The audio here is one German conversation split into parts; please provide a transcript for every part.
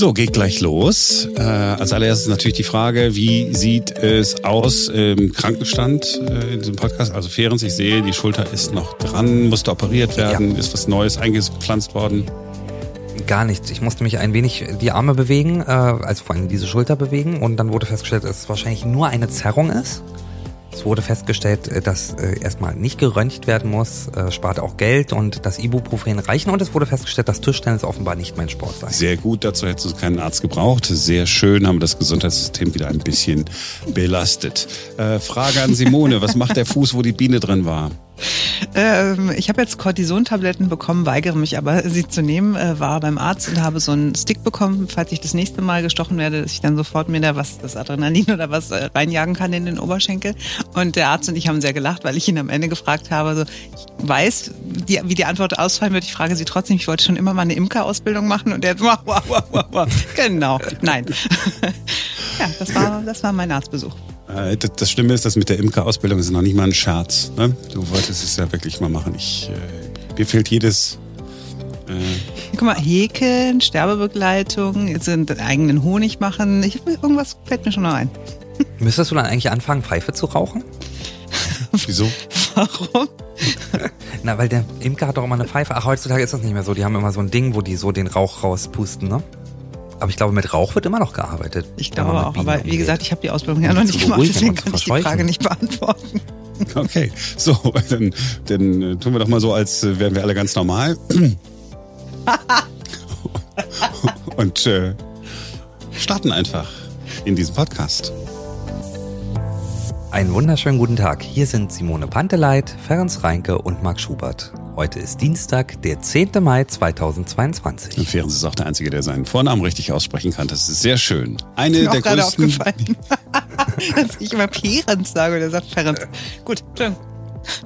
So, geht gleich los. Äh, als allererstes natürlich die Frage, wie sieht es aus im Krankenstand äh, in diesem Podcast? Also Ferenc, ich sehe, die Schulter ist noch dran, musste operiert werden, ja. ist was Neues eingepflanzt worden? Gar nichts. Ich musste mich ein wenig die Arme bewegen, äh, also vor allem diese Schulter bewegen und dann wurde festgestellt, dass es wahrscheinlich nur eine Zerrung ist. Es wurde festgestellt, äh, dass äh, erstmal nicht geröntgt werden muss, äh, spart auch Geld und das Ibuprofen reichen. Und es wurde festgestellt, dass Tischtennis offenbar nicht mein Sport sei. Sehr gut, dazu hättest du keinen Arzt gebraucht. Sehr schön, haben wir das Gesundheitssystem wieder ein bisschen belastet. Frage an Simone, was macht der Fuß, wo die Biene drin war? Ähm, ich habe jetzt Cortison-Tabletten bekommen, weigere mich aber, sie zu nehmen. Äh, war beim Arzt und habe so einen Stick bekommen, falls ich das nächste Mal gestochen werde, dass ich dann sofort mir da was, das Adrenalin oder was äh, reinjagen kann in den Oberschenkel. Und der Arzt und ich haben sehr gelacht, weil ich ihn am Ende gefragt habe, so, ich weiß, die, wie die Antwort ausfallen wird. Ich frage sie trotzdem, ich wollte schon immer mal eine Imker-Ausbildung machen und er wow, wow, wow, wow, wow. Genau, nein. ja, das war, das war mein Arztbesuch. Äh, das Schlimme ist, dass mit der Imker-Ausbildung ist noch nicht mal ein Scherz. Ne? Du wolltest es ja wirklich mal machen. Ich, äh, mir fehlt jedes. Äh Guck mal, Häkeln, Sterbebegleitung, jetzt sind eigenen Honig machen. Ich, irgendwas fällt mir schon noch ein. Müsstest du dann eigentlich anfangen, Pfeife zu rauchen? Wieso? Warum? Na, weil der Imker hat doch immer eine Pfeife. Ach, heutzutage ist das nicht mehr so. Die haben immer so ein Ding, wo die so den Rauch rauspusten, ne? Aber ich glaube, mit Rauch wird immer noch gearbeitet. Ich glaube auch, aber wie gesagt, ich habe die Ausbildung ja noch nicht gemacht, deswegen kann ich die Frage nicht beantworten. Okay, so, dann, dann äh, tun wir doch mal so, als äh, wären wir alle ganz normal. Und äh, starten einfach in diesem Podcast. Einen wunderschönen guten Tag. Hier sind Simone Panteleit, Ferenc Reinke und Marc Schubert. Heute ist Dienstag, der 10. Mai 2022. Und Ferenc ist auch der Einzige, der seinen Vornamen richtig aussprechen kann. Das ist sehr schön. Eine ist mir der auch größten... aufgefallen. Dass ich immer Ferenc sage und er sagt Ferenc. Gut, schön.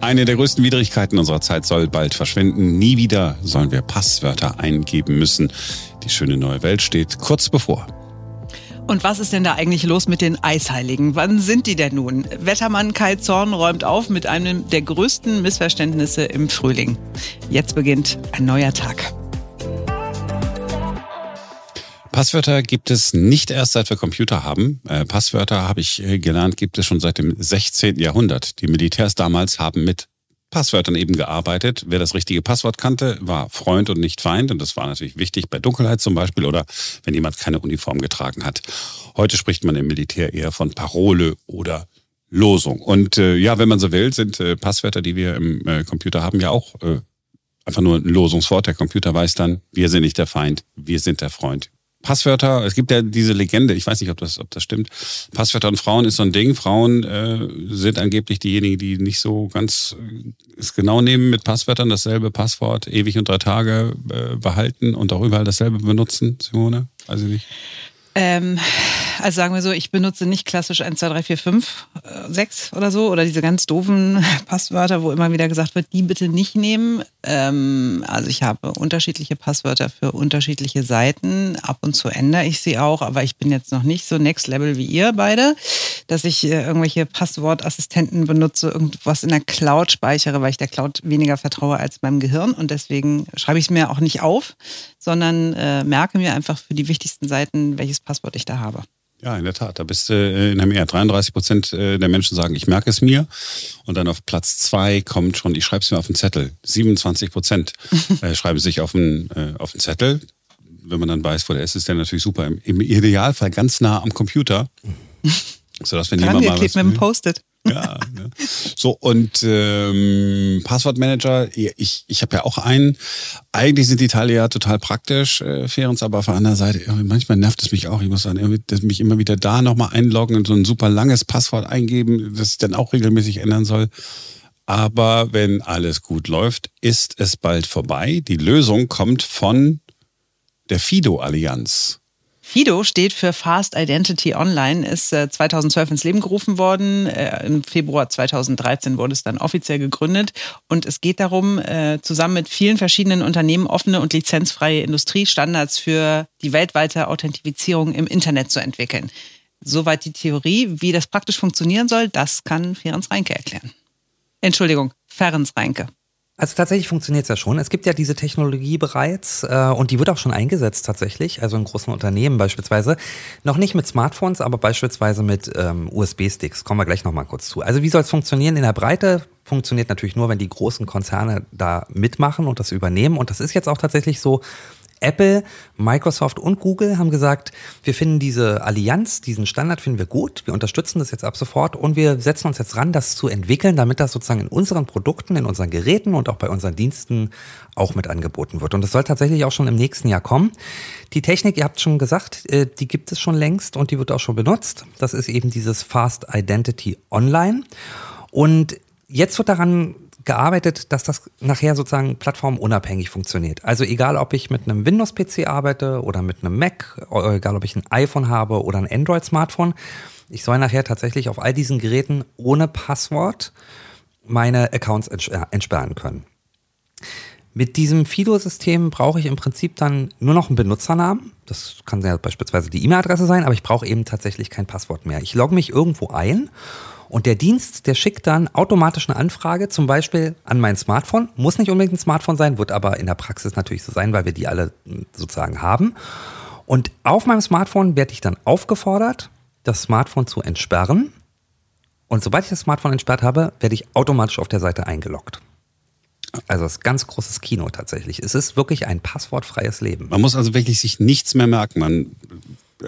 Eine der größten Widrigkeiten unserer Zeit soll bald verschwinden. Nie wieder sollen wir Passwörter eingeben müssen. Die schöne neue Welt steht kurz bevor. Und was ist denn da eigentlich los mit den Eisheiligen? Wann sind die denn nun? Wettermann Kai Zorn räumt auf mit einem der größten Missverständnisse im Frühling. Jetzt beginnt ein neuer Tag. Passwörter gibt es nicht erst seit wir Computer haben. Äh, Passwörter, habe ich äh, gelernt, gibt es schon seit dem 16. Jahrhundert. Die Militärs damals haben mit Passwörtern eben gearbeitet. Wer das richtige Passwort kannte, war Freund und nicht Feind. Und das war natürlich wichtig bei Dunkelheit zum Beispiel oder wenn jemand keine Uniform getragen hat. Heute spricht man im Militär eher von Parole oder Losung. Und äh, ja, wenn man so will, sind äh, Passwörter, die wir im äh, Computer haben, ja auch äh, einfach nur ein Losungswort. Der Computer weiß dann, wir sind nicht der Feind, wir sind der Freund, Passwörter, es gibt ja diese Legende, ich weiß nicht, ob das, ob das stimmt. Passwörter und Frauen ist so ein Ding. Frauen äh, sind angeblich diejenigen, die nicht so ganz äh, es genau nehmen mit Passwörtern, dasselbe Passwort ewig und drei Tage äh, behalten und auch überall dasselbe benutzen, Simone? Weiß ich nicht. Ähm, also sagen wir so, ich benutze nicht klassisch 1, 2, 3, 4, 5, 6 oder so oder diese ganz doofen Passwörter, wo immer wieder gesagt wird, die bitte nicht nehmen. Ähm, also ich habe unterschiedliche Passwörter für unterschiedliche Seiten. Ab und zu ändere ich sie auch, aber ich bin jetzt noch nicht so next level wie ihr beide, dass ich äh, irgendwelche Passwortassistenten benutze, irgendwas in der Cloud speichere, weil ich der Cloud weniger vertraue als meinem Gehirn und deswegen schreibe ich es mir auch nicht auf, sondern äh, merke mir einfach für die wichtigsten Seiten, welches Passwort ich da habe. Ja, in der Tat. Da bist du äh, in der Mehr. 33 Prozent äh, der Menschen sagen, ich merke es mir. Und dann auf Platz zwei kommt schon, ich schreibe es mir auf den Zettel. 27 Prozent äh, schreiben sich auf den, auf den Zettel. Wenn man dann weiß, wo der ist, ist der natürlich super. Im Idealfall ganz nah am Computer. Sodass, wenn jemand mal was mit dem Post-it. Ja, ne? so und ähm, Passwortmanager, ich, ich habe ja auch einen. Eigentlich sind die Teile ja total praktisch, äh, Ferenc, aber auf der anderen Seite, manchmal nervt es mich auch. Ich muss sagen, irgendwie, mich immer wieder da nochmal einloggen und so ein super langes Passwort eingeben, das ich dann auch regelmäßig ändern soll. Aber wenn alles gut läuft, ist es bald vorbei. Die Lösung kommt von der FIDO-Allianz. FIDO steht für Fast Identity Online, ist 2012 äh, ins Leben gerufen worden. Äh, Im Februar 2013 wurde es dann offiziell gegründet. Und es geht darum, äh, zusammen mit vielen verschiedenen Unternehmen offene und lizenzfreie Industriestandards für die weltweite Authentifizierung im Internet zu entwickeln. Soweit die Theorie. Wie das praktisch funktionieren soll, das kann Ferenc Reinke erklären. Entschuldigung, Ferenc Reinke. Also tatsächlich funktioniert es ja schon. Es gibt ja diese Technologie bereits äh, und die wird auch schon eingesetzt tatsächlich, also in großen Unternehmen beispielsweise. Noch nicht mit Smartphones, aber beispielsweise mit ähm, USB-Sticks. Kommen wir gleich nochmal kurz zu. Also wie soll es funktionieren? In der Breite funktioniert natürlich nur, wenn die großen Konzerne da mitmachen und das übernehmen. Und das ist jetzt auch tatsächlich so. Apple, Microsoft und Google haben gesagt, wir finden diese Allianz, diesen Standard finden wir gut, wir unterstützen das jetzt ab sofort und wir setzen uns jetzt ran, das zu entwickeln, damit das sozusagen in unseren Produkten, in unseren Geräten und auch bei unseren Diensten auch mit angeboten wird. Und das soll tatsächlich auch schon im nächsten Jahr kommen. Die Technik, ihr habt schon gesagt, äh, die gibt es schon längst und die wird auch schon benutzt. Das ist eben dieses Fast Identity Online. Und jetzt wird daran gearbeitet, dass das nachher sozusagen plattformunabhängig funktioniert. Also egal, ob ich mit einem Windows-PC arbeite oder mit einem Mac, egal, ob ich ein iPhone habe oder ein Android-Smartphone, ich soll nachher tatsächlich auf all diesen Geräten ohne Passwort meine Accounts entsperren können. Mit diesem Fido-System brauche ich im Prinzip dann nur noch einen Benutzernamen. Das kann ja beispielsweise die E-Mail-Adresse sein, aber ich brauche eben tatsächlich kein Passwort mehr. Ich logge mich irgendwo ein und der Dienst, der schickt dann automatisch eine Anfrage, zum Beispiel an mein Smartphone. Muss nicht unbedingt ein Smartphone sein, wird aber in der Praxis natürlich so sein, weil wir die alle hm, sozusagen haben. Und auf meinem Smartphone werde ich dann aufgefordert, das Smartphone zu entsperren. Und sobald ich das Smartphone entsperrt habe, werde ich automatisch auf der Seite eingeloggt. Also das ist ganz großes Kino tatsächlich. Es ist wirklich ein passwortfreies Leben. Man muss also wirklich sich nichts mehr merken. Man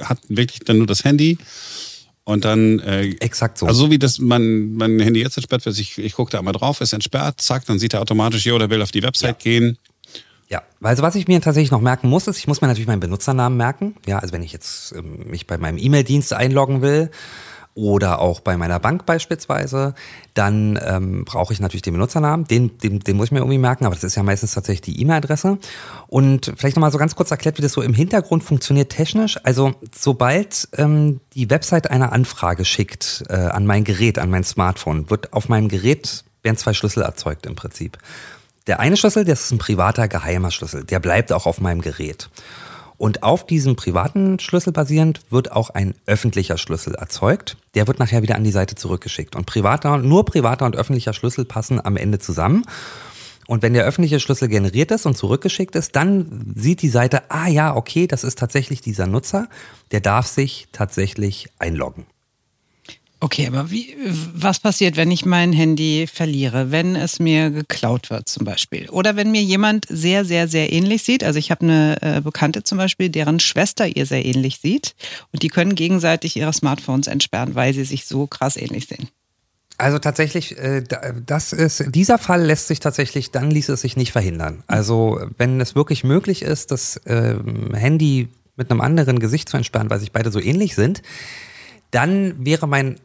hat wirklich dann nur das Handy und dann. Äh, Exakt so. Also so wie das mein, mein Handy jetzt entsperrt wird, ich, ich gucke da einmal drauf, ist entsperrt, zack, dann sieht er automatisch, jo, der will auf die Website ja. gehen. Ja, also was ich mir tatsächlich noch merken muss, ist, ich muss mir natürlich meinen Benutzernamen merken. Ja, also wenn ich jetzt ähm, mich bei meinem E-Mail-Dienst einloggen will, oder auch bei meiner Bank beispielsweise, dann ähm, brauche ich natürlich den Benutzernamen, den, den, den muss ich mir irgendwie merken, aber das ist ja meistens tatsächlich die E-Mail-Adresse. Und vielleicht nochmal so ganz kurz erklärt, wie das so im Hintergrund funktioniert technisch. Also sobald ähm, die Website eine Anfrage schickt äh, an mein Gerät, an mein Smartphone, wird auf meinem Gerät werden zwei Schlüssel erzeugt im Prinzip. Der eine Schlüssel, das ist ein privater geheimer Schlüssel, der bleibt auch auf meinem Gerät. Und auf diesem privaten Schlüssel basierend wird auch ein öffentlicher Schlüssel erzeugt. Der wird nachher wieder an die Seite zurückgeschickt. Und privater, nur privater und öffentlicher Schlüssel passen am Ende zusammen. Und wenn der öffentliche Schlüssel generiert ist und zurückgeschickt ist, dann sieht die Seite, ah ja, okay, das ist tatsächlich dieser Nutzer, der darf sich tatsächlich einloggen. Okay, aber wie, was passiert, wenn ich mein Handy verliere, wenn es mir geklaut wird zum Beispiel? Oder wenn mir jemand sehr, sehr, sehr ähnlich sieht? Also ich habe eine äh, Bekannte zum Beispiel, deren Schwester ihr sehr ähnlich sieht und die können gegenseitig ihre Smartphones entsperren, weil sie sich so krass ähnlich sehen. Also tatsächlich, äh, das ist, dieser Fall lässt sich tatsächlich, dann ließ es sich nicht verhindern. Also wenn es wirklich möglich ist, das ähm, Handy mit einem anderen Gesicht zu entsperren, weil sich beide so ähnlich sind, dann wäre mein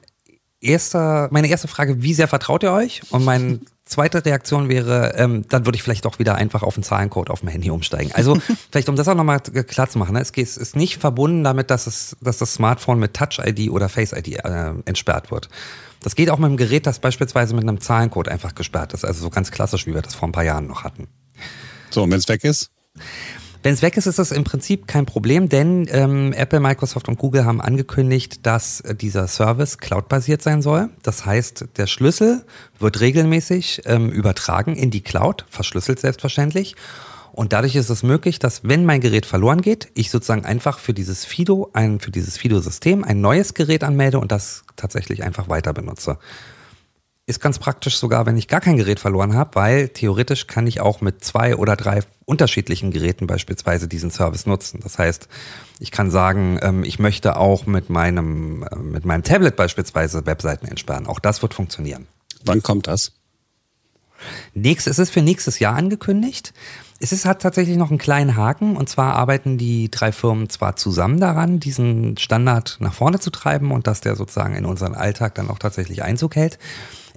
erster, meine erste Frage, wie sehr vertraut ihr euch? Und meine zweite Reaktion wäre, ähm, dann würde ich vielleicht doch wieder einfach auf den Zahlencode auf dem Handy umsteigen. Also vielleicht, um das auch nochmal klar zu machen, ne? es ist nicht verbunden damit, dass, es, dass das Smartphone mit Touch-ID oder Face-ID äh, entsperrt wird. Das geht auch mit einem Gerät, das beispielsweise mit einem Zahlencode einfach gesperrt ist. Also so ganz klassisch, wie wir das vor ein paar Jahren noch hatten. So, und wenn es weg ist? Wenn es weg ist, ist das im Prinzip kein Problem, denn ähm, Apple, Microsoft und Google haben angekündigt, dass äh, dieser Service cloud-basiert sein soll. Das heißt, der Schlüssel wird regelmäßig ähm, übertragen in die Cloud, verschlüsselt selbstverständlich. Und dadurch ist es möglich, dass wenn mein Gerät verloren geht, ich sozusagen einfach für dieses Fido, ein, für dieses Fido-System ein neues Gerät anmelde und das tatsächlich einfach weiter benutze. Ist ganz praktisch sogar, wenn ich gar kein Gerät verloren habe, weil theoretisch kann ich auch mit zwei oder drei unterschiedlichen Geräten beispielsweise diesen Service nutzen. Das heißt, ich kann sagen, ähm, ich möchte auch mit meinem, äh, mit meinem Tablet beispielsweise Webseiten entsperren. Auch das wird funktionieren. Wann kommt das? Nächst, es ist für nächstes Jahr angekündigt. Es ist, hat tatsächlich noch einen kleinen Haken und zwar arbeiten die drei Firmen zwar zusammen daran, diesen Standard nach vorne zu treiben und dass der sozusagen in unseren Alltag dann auch tatsächlich Einzug hält.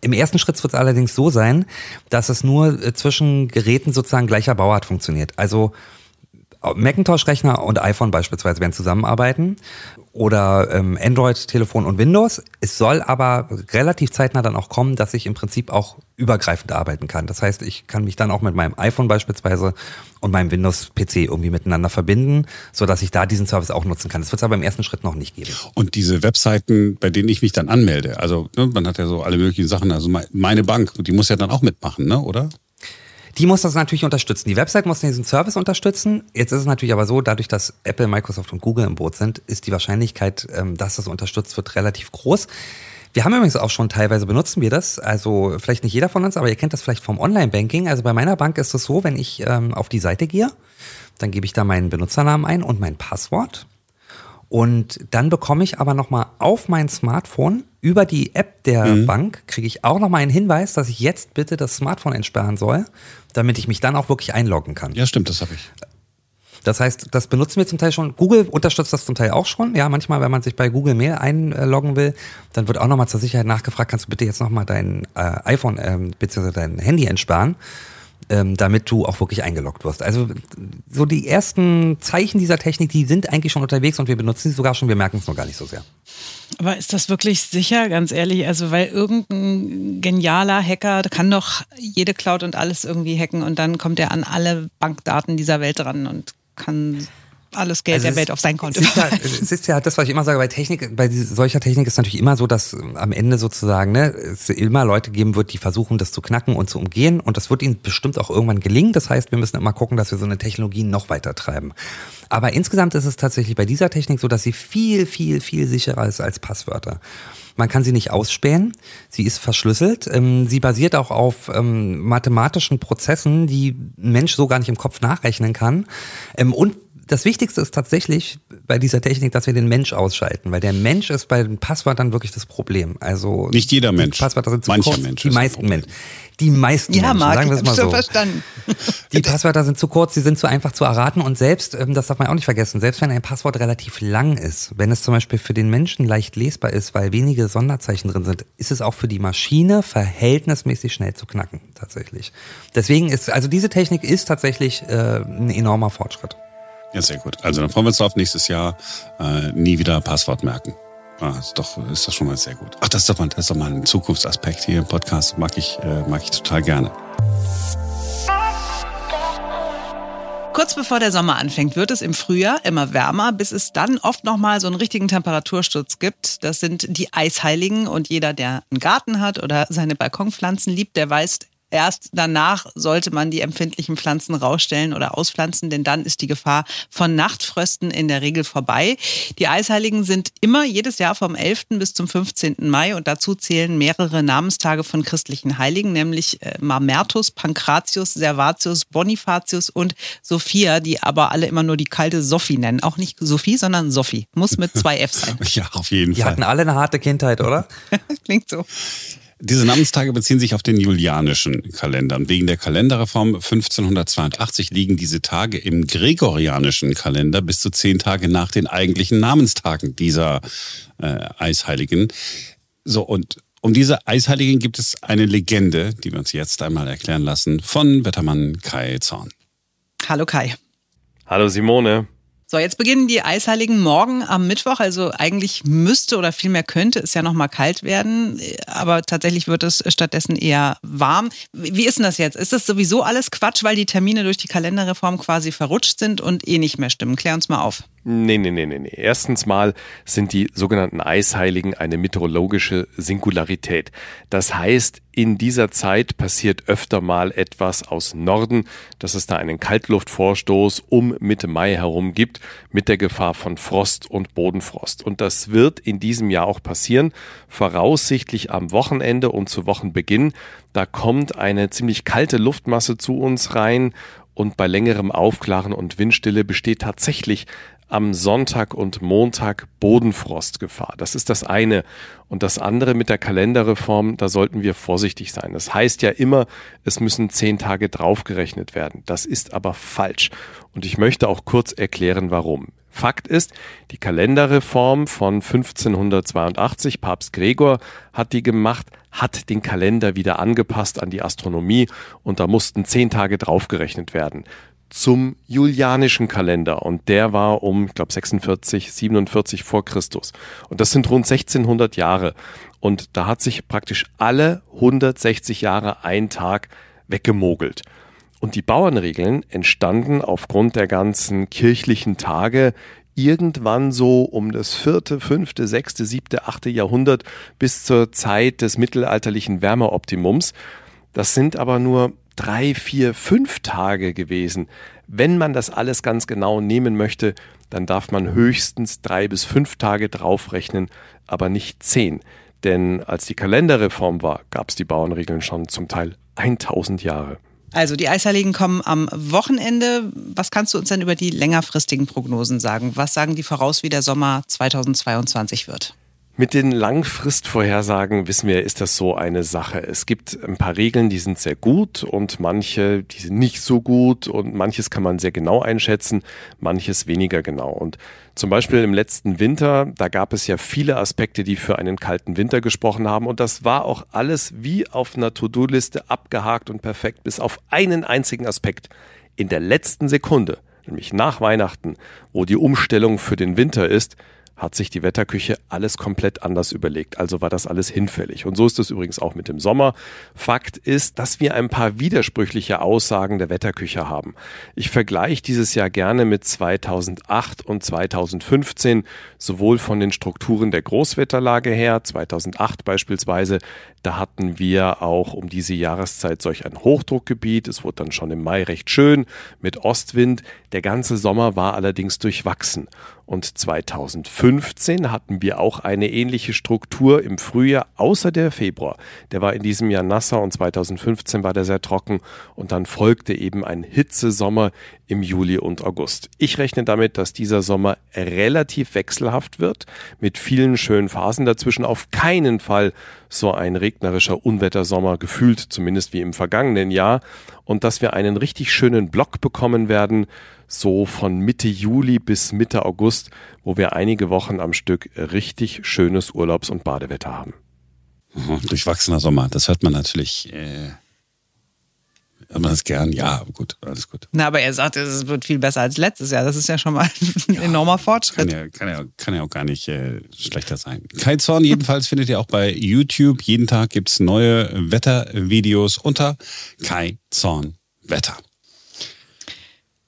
Im ersten Schritt wird es allerdings so sein, dass es nur äh, zwischen Geräten sozusagen gleicher Bauart funktioniert. Also Macintosh-Rechner und iPhone beispielsweise werden zusammenarbeiten oder ähm, Android-Telefon und Windows. Es soll aber relativ zeitnah dann auch kommen, dass ich im Prinzip auch übergreifend arbeiten kann. Das heißt, ich kann mich dann auch mit meinem iPhone beispielsweise und meinem Windows-PC irgendwie miteinander verbinden, so dass ich da diesen Service auch nutzen kann. Das wird es aber im ersten Schritt noch nicht geben. Und diese Webseiten, bei denen ich mich dann anmelde, also ne, man hat ja so alle möglichen Sachen, also meine Bank, die muss ja dann auch mitmachen, ne, oder? Die muss das natürlich unterstützen. Die Website muss diesen Service unterstützen. Jetzt ist es natürlich aber so, dadurch, dass Apple, Microsoft und Google im Boot sind, ist die Wahrscheinlichkeit, ähm, dass das unterstützt wird, relativ groß. Wir haben übrigens auch schon teilweise benutzen wir das. Also vielleicht nicht jeder von uns, aber ihr kennt das vielleicht vom Online-Banking. Also bei meiner Bank ist es so, wenn ich ähm, auf die Seite gehe, dann gebe ich da meinen Benutzernamen ein und mein Passwort. Und dann bekomme ich aber nochmal auf mein Smartphone über die App der mhm. Bank, kriege ich auch nochmal einen Hinweis, dass ich jetzt bitte das Smartphone entsperren soll, damit ich mich dann auch wirklich einloggen kann. Ja, stimmt, das habe ich. Das heißt, das benutzen wir zum Teil schon. Google unterstützt das zum Teil auch schon. Ja, manchmal, wenn man sich bei Google Mail einloggen will, dann wird auch nochmal zur Sicherheit nachgefragt, kannst du bitte jetzt nochmal dein äh, iPhone ähm, bzw. dein Handy entsperren, ähm, damit du auch wirklich eingeloggt wirst. Also so die ersten Zeichen dieser Technik, die sind eigentlich schon unterwegs und wir benutzen sie sogar schon, wir merken es noch gar nicht so sehr. Aber ist das wirklich sicher, ganz ehrlich? Also, weil irgendein genialer Hacker kann doch jede Cloud und alles irgendwie hacken und dann kommt er an alle Bankdaten dieser Welt ran und kann alles Geld also der Welt auf sein Konto. Es ist, ja, es ist ja das, was ich immer sage, bei Technik, bei solcher Technik ist natürlich immer so, dass am Ende sozusagen ne, es immer Leute geben wird, die versuchen, das zu knacken und zu umgehen. Und das wird ihnen bestimmt auch irgendwann gelingen. Das heißt, wir müssen immer gucken, dass wir so eine Technologie noch weiter treiben. Aber insgesamt ist es tatsächlich bei dieser Technik so, dass sie viel, viel, viel sicherer ist als Passwörter. Man kann sie nicht ausspähen. Sie ist verschlüsselt. Ähm, sie basiert auch auf ähm, mathematischen Prozessen, die ein Mensch so gar nicht im Kopf nachrechnen kann. Ähm, und das Wichtigste ist tatsächlich bei dieser Technik, dass wir den Mensch ausschalten, weil der Mensch ist bei den Passwörtern wirklich das Problem. Also nicht jeder Mensch. Passwörter sind zu Mancher kurz. Mensch die meisten Menschen. Die meisten ja, Menschen, Marc, sagen wir es mal so. verstanden. Die Passwörter sind zu kurz, sie sind zu einfach zu erraten und selbst, ähm, das darf man auch nicht vergessen, selbst wenn ein Passwort relativ lang ist, wenn es zum Beispiel für den Menschen leicht lesbar ist, weil wenige Sonderzeichen drin sind, ist es auch für die Maschine verhältnismäßig schnell zu knacken, tatsächlich. Deswegen ist, also diese Technik ist tatsächlich äh, ein enormer Fortschritt. Ja, sehr gut. Also dann freuen wir uns auf nächstes Jahr äh, nie wieder Passwort merken. Ah, ist doch, ist das schon mal sehr gut. Ach, das ist doch mal, das ist doch mal ein Zukunftsaspekt hier im Podcast. Mag ich, äh, mag ich total gerne. Kurz bevor der Sommer anfängt, wird es im Frühjahr immer wärmer, bis es dann oft nochmal so einen richtigen Temperatursturz gibt. Das sind die Eisheiligen und jeder, der einen Garten hat oder seine Balkonpflanzen liebt, der weiß, Erst danach sollte man die empfindlichen Pflanzen rausstellen oder auspflanzen, denn dann ist die Gefahr von Nachtfrösten in der Regel vorbei. Die Eisheiligen sind immer jedes Jahr vom 11. bis zum 15. Mai und dazu zählen mehrere Namenstage von christlichen Heiligen, nämlich äh, Mamertus, Pankratius, Servatius, Bonifatius und Sophia, die aber alle immer nur die kalte Sophie nennen. Auch nicht Sophie, sondern Sophie. Muss mit zwei F sein. Ja, auf jeden Die Fall. hatten alle eine harte Kindheit, oder? Klingt so. Diese Namenstage beziehen sich auf den julianischen Kalender. Und wegen der Kalenderreform 1582 liegen diese Tage im gregorianischen Kalender bis zu zehn Tage nach den eigentlichen Namenstagen dieser äh, Eisheiligen. So, und um diese Eisheiligen gibt es eine Legende, die wir uns jetzt einmal erklären lassen, von Wettermann Kai Zorn. Hallo Kai. Hallo Simone. So, jetzt beginnen die Eisheiligen morgen am Mittwoch. Also eigentlich müsste oder vielmehr könnte es ja noch mal kalt werden, aber tatsächlich wird es stattdessen eher warm. Wie ist denn das jetzt? Ist das sowieso alles Quatsch, weil die Termine durch die Kalenderreform quasi verrutscht sind und eh nicht mehr stimmen? Klär uns mal auf. Nee, nee, nee, nee, nee. Erstens mal sind die sogenannten Eisheiligen eine meteorologische Singularität. Das heißt, in dieser Zeit passiert öfter mal etwas aus Norden, dass es da einen Kaltluftvorstoß um Mitte Mai herum gibt, mit der Gefahr von Frost und Bodenfrost. Und das wird in diesem Jahr auch passieren, voraussichtlich am Wochenende und zu Wochenbeginn. Da kommt eine ziemlich kalte Luftmasse zu uns rein und bei längerem Aufklaren und Windstille besteht tatsächlich am Sonntag und Montag Bodenfrostgefahr. Das ist das eine. Und das andere mit der Kalenderreform, da sollten wir vorsichtig sein. Das heißt ja immer, es müssen zehn Tage draufgerechnet werden. Das ist aber falsch. Und ich möchte auch kurz erklären, warum. Fakt ist, die Kalenderreform von 1582, Papst Gregor hat die gemacht, hat den Kalender wieder angepasst an die Astronomie und da mussten zehn Tage draufgerechnet werden zum julianischen Kalender und der war um, ich glaube, 46, 47 vor Christus. Und das sind rund 1600 Jahre. Und da hat sich praktisch alle 160 Jahre ein Tag weggemogelt. Und die Bauernregeln entstanden aufgrund der ganzen kirchlichen Tage irgendwann so um das vierte, fünfte, sechste, siebte, achte Jahrhundert bis zur Zeit des mittelalterlichen Wärmeoptimums. Das sind aber nur drei, vier, fünf Tage gewesen. Wenn man das alles ganz genau nehmen möchte, dann darf man höchstens drei bis fünf Tage draufrechnen, aber nicht zehn. Denn als die Kalenderreform war, gab es die Bauernregeln schon zum Teil 1000 Jahre. Also die Eisheiligen kommen am Wochenende. Was kannst du uns denn über die längerfristigen Prognosen sagen? Was sagen die voraus, wie der Sommer 2022 wird? Mit den Langfristvorhersagen wissen wir, ist das so eine Sache. Es gibt ein paar Regeln, die sind sehr gut und manche, die sind nicht so gut und manches kann man sehr genau einschätzen, manches weniger genau. Und zum Beispiel im letzten Winter, da gab es ja viele Aspekte, die für einen kalten Winter gesprochen haben und das war auch alles wie auf einer To-Do-Liste abgehakt und perfekt, bis auf einen einzigen Aspekt. In der letzten Sekunde, nämlich nach Weihnachten, wo die Umstellung für den Winter ist, hat sich die Wetterküche alles komplett anders überlegt. Also war das alles hinfällig. Und so ist es übrigens auch mit dem Sommer. Fakt ist, dass wir ein paar widersprüchliche Aussagen der Wetterküche haben. Ich vergleiche dieses Jahr gerne mit 2008 und 2015, sowohl von den Strukturen der Großwetterlage her, 2008 beispielsweise, da hatten wir auch um diese Jahreszeit solch ein Hochdruckgebiet. Es wurde dann schon im Mai recht schön mit Ostwind. Der ganze Sommer war allerdings durchwachsen. Und 2015 hatten wir auch eine ähnliche Struktur im Frühjahr, außer der Februar. Der war in diesem Jahr nasser und 2015 war der sehr trocken. Und dann folgte eben ein Hitzesommer im Juli und August. Ich rechne damit, dass dieser Sommer relativ wechselhaft wird, mit vielen schönen Phasen dazwischen. Auf keinen Fall so ein regnerischer Unwettersommer gefühlt, zumindest wie im vergangenen Jahr. Und dass wir einen richtig schönen Block bekommen werden, so von Mitte Juli bis Mitte August, wo wir einige Wochen am Stück richtig schönes Urlaubs- und Badewetter haben. Durchwachsener Sommer, das hört man natürlich. Äh Hört man das gern? Ja, gut, alles gut. Na, aber er sagt, es wird viel besser als letztes Jahr. Das ist ja schon mal ein ja, enormer Fortschritt. Kann ja, kann ja, kann ja auch gar nicht äh, schlechter sein. Kai Zorn jedenfalls findet ihr auch bei YouTube. Jeden Tag gibt es neue Wettervideos unter Kai Zorn Wetter.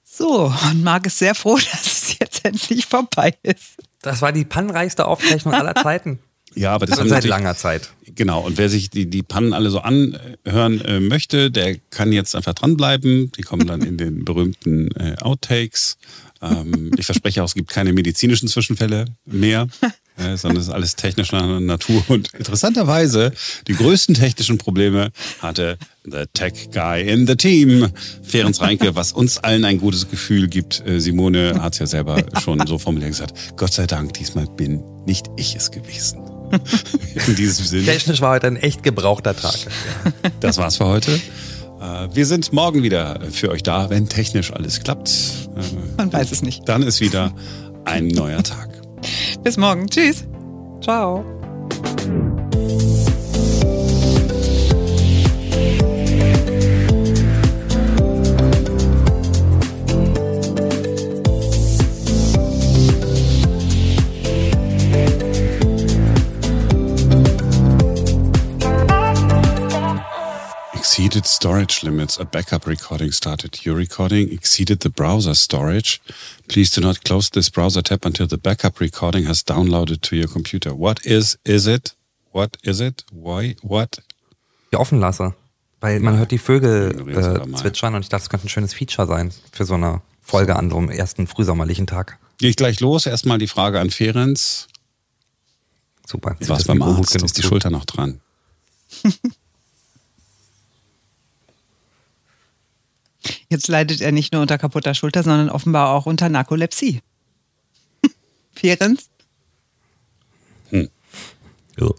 So, und Marc ist sehr froh, dass es jetzt endlich vorbei ist. Das war die pannenreichste Aufzeichnung aller Zeiten. Ja, aber das also seit langer Zeit. Genau. Und wer sich die, die Pannen alle so anhören äh, möchte, der kann jetzt einfach dranbleiben. Die kommen dann in den berühmten äh, Outtakes. Ähm, ich verspreche auch, es gibt keine medizinischen Zwischenfälle mehr. Äh, sondern es ist alles technischer Natur. Und interessanterweise, die größten technischen Probleme hatte the Tech Guy in the Team, Ferenc Reinke, was uns allen ein gutes Gefühl gibt. Äh, Simone hat es ja selber schon so formuliert gesagt, Gott sei Dank, diesmal bin nicht ich es gewesen. In diesem Sinne. Technisch war heute ein echt gebrauchter Tag. Das war's für heute. Äh, wir sind morgen wieder für euch da, wenn technisch alles klappt. Äh, Man weiß es nicht. Dann ist wieder ein neuer Tag. Bis morgen. Tschüss. Ciao. Exceeded storage limits. A backup recording started. Your recording exceeded the browser storage. Please do not close this browser tab until the backup recording has downloaded to your computer. What is, is it? What is it? Why? What? Die offen lasse. Weil man hört die Vögel äh, zwitschern und ich dachte, das könnte ein schönes Feature sein für so eine Folge an so einem ersten frühsommerlichen Tag. Gehe ich gleich los. Erstmal die Frage an Ferenz. Super. Was beim Arzt? Ist die Schulter noch dran? Jetzt leidet er nicht nur unter kaputter Schulter, sondern offenbar auch unter Narkolepsie. Ferenz? Hm. Ja.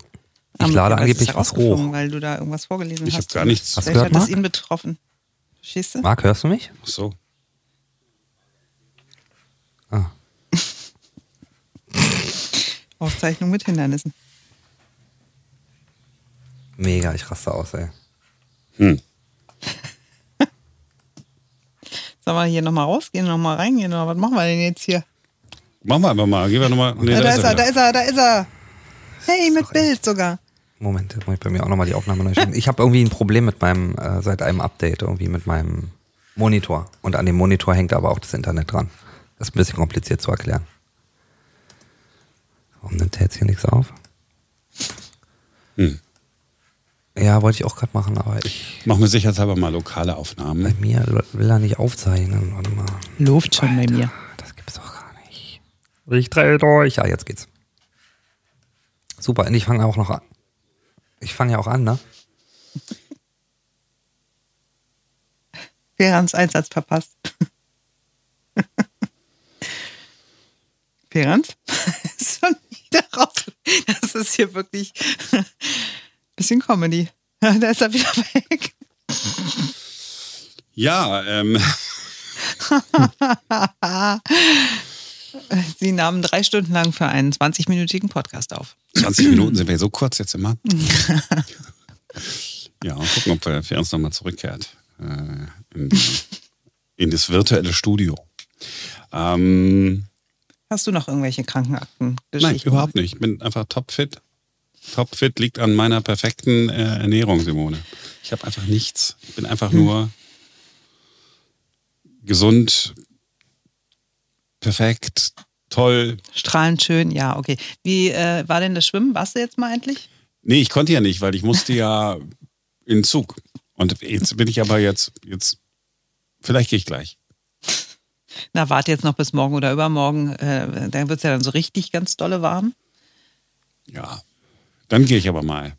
Ich lade angeblich was hoch. Weil du da irgendwas vorgelesen ich hast. Ich habe gar nichts. Hast Vielleicht gehört, hat das ihn betroffen. Verstehst du? Marc, hörst du mich? Ach so. Ah. Aufzeichnung mit Hindernissen. Mega, ich raste aus, ey. Hm. Sollen wir hier nochmal rausgehen, nochmal reingehen oder was machen wir denn jetzt hier? Machen wir einfach mal. Gehen wir nochmal. Nee, da, da, ist er, da ist er, da ist er. Hey, mit Bild sogar. Moment, muss ich bei mir auch nochmal die Aufnahme neu starten. Ich habe irgendwie ein Problem mit meinem, äh, seit einem Update, irgendwie mit meinem Monitor. Und an dem Monitor hängt aber auch das Internet dran. Das ist ein bisschen kompliziert zu erklären. Warum nimmt er jetzt hier nichts auf? Hm. Ja, wollte ich auch gerade machen, aber ich, Machen wir sicherheitshalber mal lokale bei Aufnahmen. mir will er nicht aufzeichnen. Warte mal. Luft schon bei mir. Das gibt's doch gar nicht. Ich drehe durch. Ja, jetzt geht's. Super, und ich fange auch noch an. Ich fange ja auch an, ne? Ferans Einsatz verpasst. Ferans? ist schon wieder raus. Das ist hier wirklich bisschen Comedy. Da ist er wieder weg. Ja, ähm, Sie nahmen drei Stunden lang für einen 20-minütigen Podcast auf. 20 Minuten sind wir so kurz jetzt immer. ja, und gucken, ob für uns nochmal zurückkehrt äh, in, in das virtuelle Studio. Ähm, Hast du noch irgendwelche Krankenakten? nein, überhaupt nicht. Ich bin einfach topfit. Topfit liegt an meiner perfekten äh, Ernährung, Simone. Ich habe einfach nichts. Ich bin einfach nur gesund, perfekt, toll. Strahlend schön, ja, okay. Wie äh, war denn das Schwimmen? Warst du jetzt mal endlich? Nee, ich konnte ja nicht, weil ich musste ja in den Zug. Und jetzt bin ich aber jetzt, jetzt, vielleicht gehe ich gleich. Na, warte jetzt noch bis morgen oder übermorgen. Äh, dann wird es ja dann so richtig ganz dolle warm. Ja, dann gehe ich aber mal.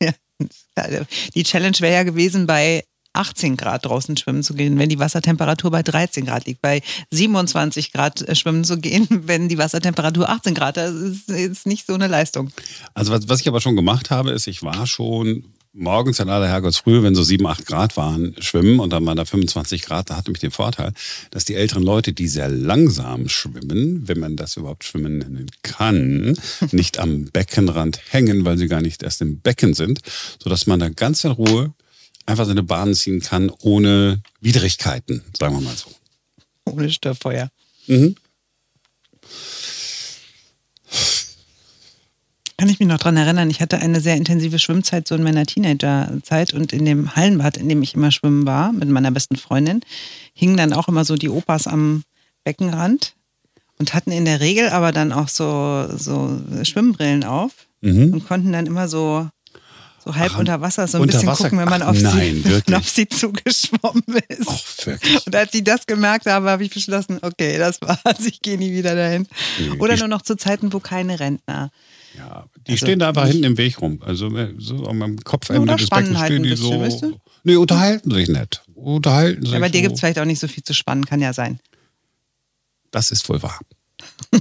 Ja. Die Challenge wäre ja gewesen, bei 18 Grad draußen schwimmen zu gehen, wenn die Wassertemperatur bei 13 Grad liegt. Bei 27 Grad äh, schwimmen zu gehen, wenn die Wassertemperatur 18 Grad, das ist jetzt nicht so eine Leistung. Also was, was ich aber schon gemacht habe, ist, ich war schon morgens in aller Herrgottsfrühe, wenn so 7, 8 Grad waren, schwimmen und dann waren da 25 Grad, da hatte mich den Vorteil, dass die älteren Leute, die sehr langsam schwimmen, wenn man das überhaupt schwimmen nennen kann, nicht am Beckenrand hängen, weil sie gar nicht erst im Becken sind, sodass man da ganz in Ruhe einfach seine Bahn ziehen kann, ohne Widrigkeiten, sagen wir mal so. Ohne Störfeuer. Mhm. Kann ich mich noch dran erinnern, ich hatte eine sehr intensive Schwimmzeit so in meiner Teenagerzeit und in dem Hallenbad, in dem ich immer schwimmen war, mit meiner besten Freundin, hingen dann auch immer so die Opas am Beckenrand und hatten in der Regel aber dann auch so, so Schwimmbrillen auf Mhm. und konnten dann immer so, so halb Ach, unter Wasser so ein bisschen Wasser? gucken, wenn man Ach, auf, nein, sie, auf sie zugeschwommen ist. Ach, wirklich. Und als ich das gemerkt habe, habe ich beschlossen, okay, das war's, ich gehe nie wieder dahin. Nee, Oder nur noch zu Zeiten, wo keine Rentner. Ja, die Also, stehen da einfach hinten im Weg rum. Also äh, so am Kopfende Oder des spannen Beckens halt stehen die bisschen, so. weißt du? Nee, unterhalten sich nicht. Unterhalten sich Ja, bei dir so. gibt es vielleicht auch nicht so viel zu spannen, kann ja sein. Das ist wohl wahr.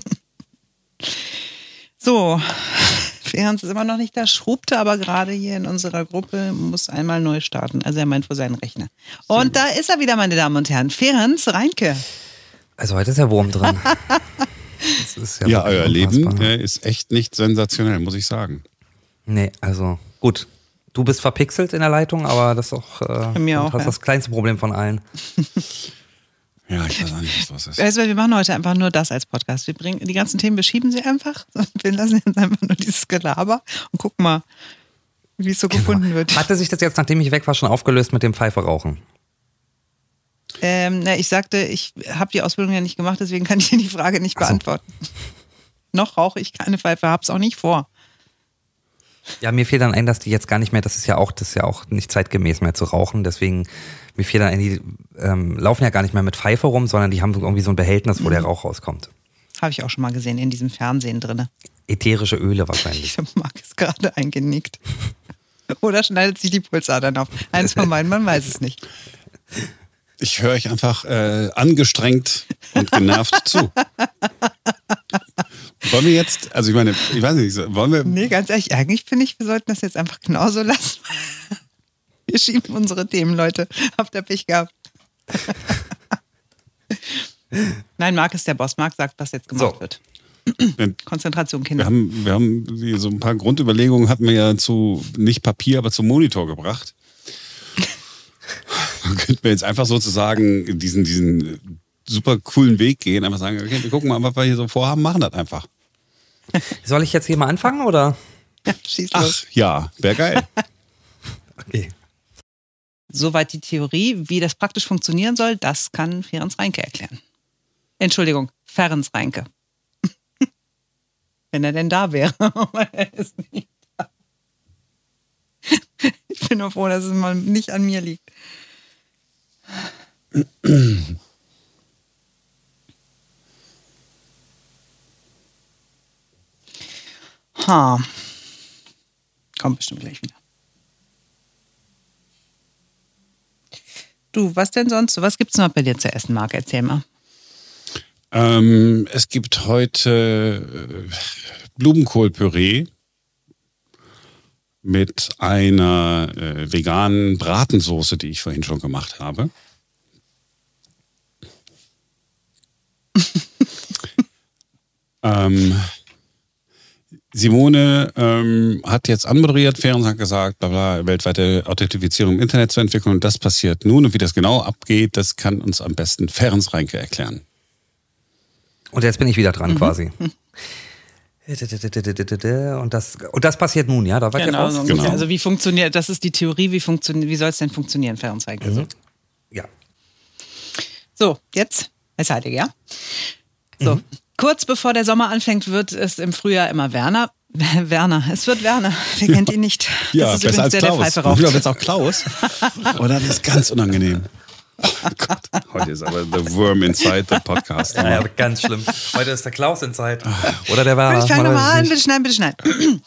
So, Ferenc ist immer noch nicht da, schrubte aber gerade hier in unserer Gruppe, muss einmal neu starten. Also er meint vor seinen Rechner. Und da ist er wieder, meine Damen und Herren. Ferenc Reinke. Also heute ist der Wurm drin. Das ist ja, Ja, euer Leben unfassbar. äh, ist echt nicht sensationell, muss ich sagen. Nee, also gut. Du bist verpixelt in der Leitung, aber das ist auch, äh, Bei mir du auch, hast ja. das kleinste Problem von allen. Ja, ich weiß auch nicht, was los ist. Weißt du, wir machen heute einfach nur das als Podcast. Wir bringen die ganzen Themen, wir schieben sie einfach. Wir lassen jetzt einfach nur dieses Gelaber und gucken mal, wie es so gefunden wird. Hatte sich das jetzt, nachdem ich weg war, schon aufgelöst mit dem Pfeife rauchen? Ähm, na, ich sagte, ich habe die Ausbildung ja nicht gemacht, deswegen kann ich dir die Frage nicht so. beantworten. Noch rauche ich keine Pfeife, hab's auch nicht vor. Ja, mir fiel dann ein, dass die jetzt gar nicht mehr, das ist ja auch, das ist ja auch nicht zeitgemäß mehr zu rauchen. Deswegen, mir fiel dann ein, die ähm, laufen ja gar nicht mehr mit Pfeife rum, sondern die haben irgendwie so ein Behältnis, wo der Rauch rauskommt. Habe ich auch schon mal gesehen in diesem Fernsehen drinne. Ätherische Öle wahrscheinlich. Ich habe Marc ist gerade eingenickt. Oder schneidet sich die Pulsadern auf. Eins von beiden, man weiß es nicht. Ich höre euch einfach äh, angestrengt und genervt zu. Wollen wir jetzt, also ich meine, ich weiß nicht, wollen wir, Nee, ganz ehrlich, eigentlich finde ich, wir sollten das jetzt einfach genauso lassen. Wir schieben unsere Themen, Leute. Habt ihr Pech gehabt. Nein, Marc ist der Boss. Marc sagt, was jetzt gemacht So. wird. wir Konzentration, Kinder. haben, wir haben so ein paar Grundüberlegungen hatten wir ja zu, nicht Papier, aber zum Monitor gebracht. Dann könnten wir jetzt einfach sozusagen diesen, diesen super coolen Weg gehen, einfach sagen, okay, wir gucken mal, was wir hier so vorhaben, machen das einfach. Soll ich jetzt hier mal anfangen oder? Ja, schieß los. Ach ja, wäre geil. Okay. Soweit die Theorie. Wie das praktisch funktionieren soll, das kann Ferenc Reinke erklären. Entschuldigung, Ferenc Reinke. Wenn er denn da wäre. Aber er ist nicht da. Ich bin nur froh, dass es mal nicht an mir liegt. Ha. Kommt bestimmt gleich wieder. Du, was denn sonst? Was gibt's noch bei dir zu essen, Marc? Erzähl mal. Ähm, es gibt heute äh, Blumenkohlpüree mit einer äh, veganen Bratensoße, die ich vorhin schon gemacht habe. Ähm, Simone ähm, hat jetzt anmoderiert, Ferens hat gesagt, bla bla, weltweite Authentifizierung im Internet zu entwickeln und das passiert nun und wie das genau abgeht, das kann uns am besten Ferens Reinke erklären. Und jetzt bin ich wieder dran quasi. Und das, und das passiert nun, ja? Da war Genau, so Genau. Also wie funktioniert, das ist die Theorie, wie funktioniert, wie soll es denn funktionieren, Fernsehreike? Mhm. Ja. So, jetzt als Heilige, ja? So, Mhm. Kurz bevor der Sommer anfängt, wird es im Frühjahr immer Werner. Werner, es wird Werner. Wer kennt ihn nicht? das ist übrigens der, der Pfeife raucht. Oder wird es auch Klaus? Oder das ist ganz unangenehm. Oh Gott, heute ist aber The Worm Inside the Podcast. Ja, ja, ganz schlimm. Heute ist der Klaus in Zeit. Oder der war. Ich fange nochmal an, bitte schneiden, bitte schneiden.